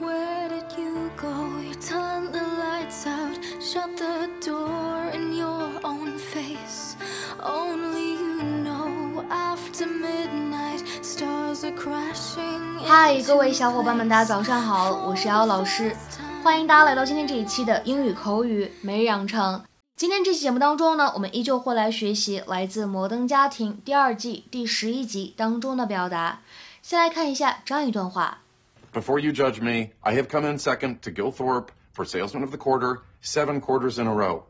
Where did you go? You turned the lights out, shut the door in your own face. Only you know after midnight, stars are crashing. 嗨，各位小伙伴们，大家早上好，我是瑶瑶老师，欢迎大家来到今天这一期的英语口语每日养成。今天这期节目当中呢，我们依旧会来学习来自《摩登家庭》第二季第十一集当中的表达。先来看一下这样一段话。before you judge me, I have come in second to Gil Thorpe for Salesman of the Quarter seven quarters in a row.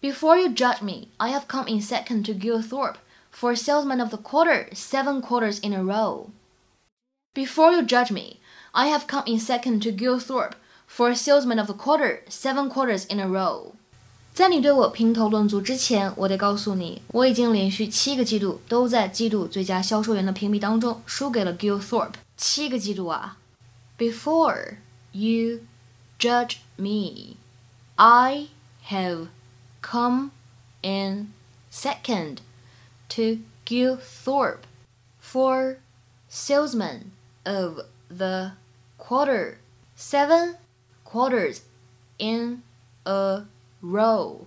Before you judge me, I have come in second to Gil Thorpe for Salesman of the Quarter seven quarters in a row. Before you judge me, I have come in second to Gil Thorpe for Salesman of the Quarter seven quarters in a row. 在你对我评头论足之前，我得告诉你，我已经连续七个季度都在季度最佳销售员的评比当中输给了 Gil Thorpe。七个季度啊！before you judge me, I have come in second to Gil Thorpe for salesman of the quarter, seven quarters in a row.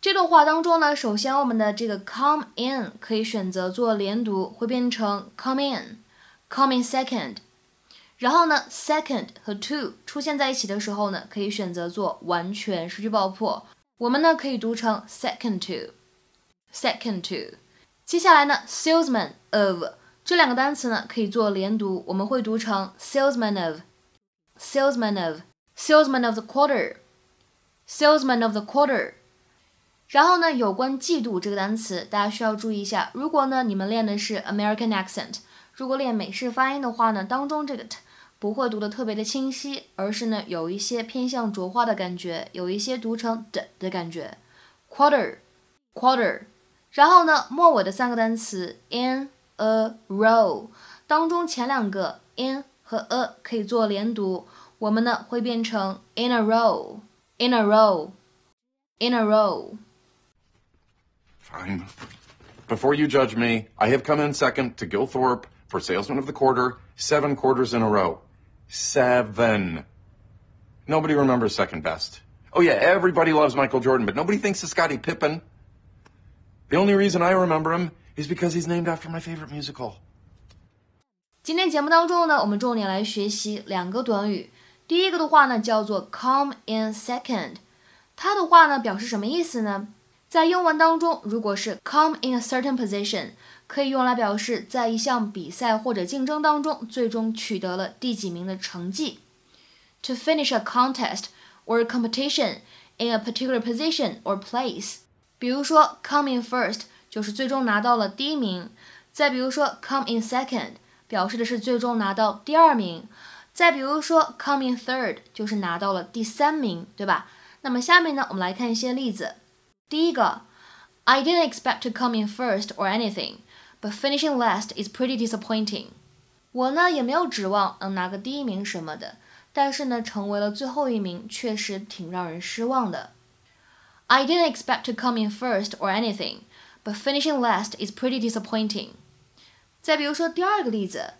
这段话当中呢，首先我们的这个 come in 可以选择做连读，会变成 come in，come in。然后呢，second 和 to 出现在一起的时候呢，可以选择做完全失去爆破。我们呢可以读成 second to，second to。接下来呢，salesman of 这两个单词呢可以做连读，我们会读成 salesman of，salesman of，salesman of the quarter，salesman of the quarter。然后呢，有关季度这个单词，大家需要注意一下。如果呢你们练的是 American accent，如果练美式发音的话呢，当中这个 t 不会读得特别的清晰，而是呢有一些偏向浊化的感觉，有一些读成的的感觉。quarter，quarter，然后呢末尾的三个单词 in a row 当中前两个 in 和 a 可以做连读，我们呢会变成 in a row，in a row，in a row。Fine. Before you judge me, I have come in second to Gilthorpe for salesman of the quarter, seven quarters in a row. Seven. Nobody remembers second best. Oh yeah, everybody loves Michael Jordan, but nobody thinks of Scottie Pippen. The only reason I remember him is because he's named after my favorite musical. 今天节目当中呢，我们重点来学习两个短语。第一个的话呢，叫做 come in second，它的话呢表示什么意思呢？在英文当中，如果是 come in a certain position， 可以用来表示在一项比赛或者竞争当中最终取得了第几名的成绩。To finish a contest or competition in a particular position or place。比如说，coming first 就是最终拿到了第一名，再比如说 come in second 表示的是最终拿到第二名，再比如说 come in third 就是拿到了第三名，对吧？那么下面呢，我们来看一些例子。第一个，I didn't expect to come in first or anything, but finishing last is pretty disappointing。我呢也没有指望能拿个第一名什么的，但是呢成为了最后一名，确实挺让人失望的。I didn't expect to come in first or anything, but finishing last is pretty disappointing。再比如说第二个例子，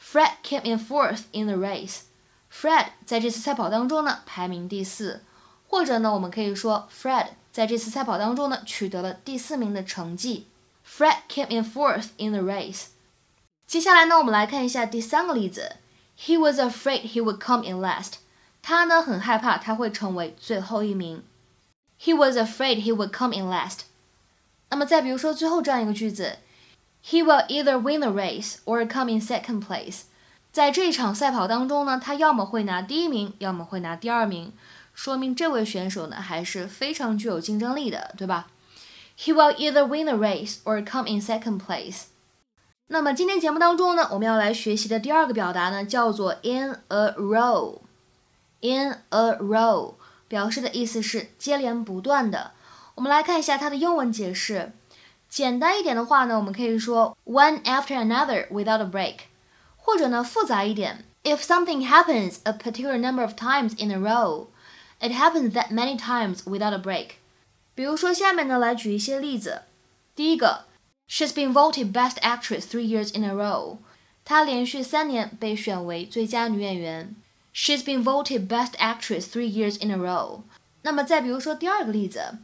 Fred came in fourth in the race。Fred 在这次赛跑当中呢排名第四，或者呢我们可以说 Fred 在这次赛跑当中呢取得了第四名的成绩。 Fred came in fourth in the race。接下来呢我们来看一下第三个例子，He was afraid he would come in last。他呢很害怕他会成为最后一名。He was afraid he would come in last。那么再比如说最后这样一个句子，He will either win the race or come in second place。在这场赛跑当中呢，他要么会拿第一名，要么会拿第二名，说明这位选手呢还是非常具有竞争力的，对吧 ？He will either win the race or come in second place。那么今天节目当中呢，我们要来学习的第二个表达呢，叫做 in a row。in a row 表示的意思是接连不断的。我们来看一下它的英文解释。简单一点的话呢，我们可以说 one after another without a break，或者呢复杂一点，if something happens a particular number of times in a row，it happens that many times without a break。 比如说下面呢来举一些例子。第一个，She's been voted best actress three years in a row。她连续三年被选为最佳女演员。 She's been voted Best Actress three years in a row。那么再比如说第二个例子，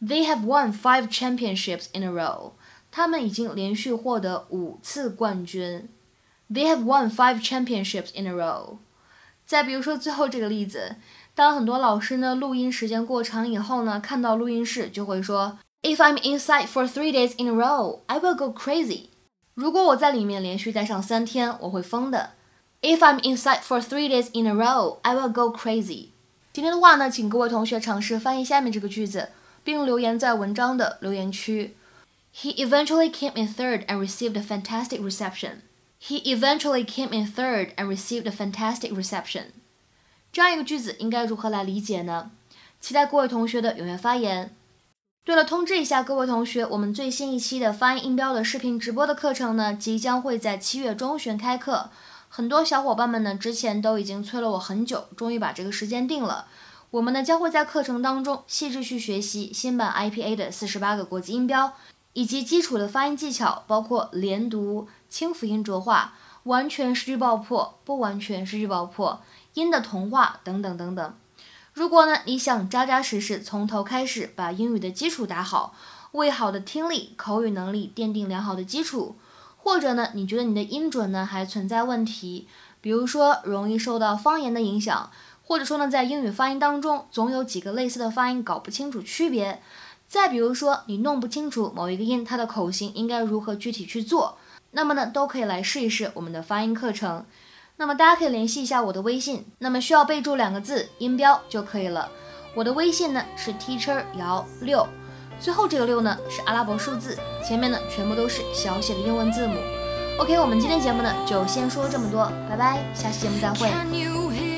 They have won five championships in a row。他们已经连续获得五次冠军。They have won five championships in a row。再比如说最后这个例子， 当很多老师呢录音时间过长以后呢，看到录音室就会说，If I'm inside for three days in a row, I will go crazy。如果我在里面连续待上三天，我会疯的。If I'm inside for three days in a row, I will go crazy。今天的话呢，请各位同学尝试翻译下面这个句子，并留言在文章的留言区。He eventually came in third and received a fantastic reception. He eventually came in third and received a fantastic reception. 这样一个句子应该如何来理解呢？期待各位同学的踊跃发言。对了，通知一下各位同学，我们最新一期的发音音标的视频直播的课程呢，即将会在七月中旬开课。很多小伙伴们呢，之前都已经催了我很久，终于把这个时间定了。我们呢将会在课程当中细致去学习新版 IPA 的四十八个国际音标，以及基础的发音技巧，包括连读、清辅音浊化、完全失去爆破、不完全失去爆破、音的同化等等等等。如果呢你想扎扎实实从头开始把英语的基础打好，为好的听力、口语能力奠定良好的基础。或者呢，你觉得你的音准呢还存在问题，比如说容易受到方言的影响，或者说呢在英语发音当中总有几个类似的发音搞不清楚区别，再比如说你弄不清楚某一个音它的口型应该如何具体去做，那么呢都可以来试一试我们的发音课程。那么大家可以联系一下我的微信，那么需要备注两个字音标就可以了。我的微信呢是 teacher 姚六。最后这个六呢是阿拉伯数字，前面呢全部都是小写的英文字母。OK，我们今天节目呢就先说这么多，拜拜，下期节目再会。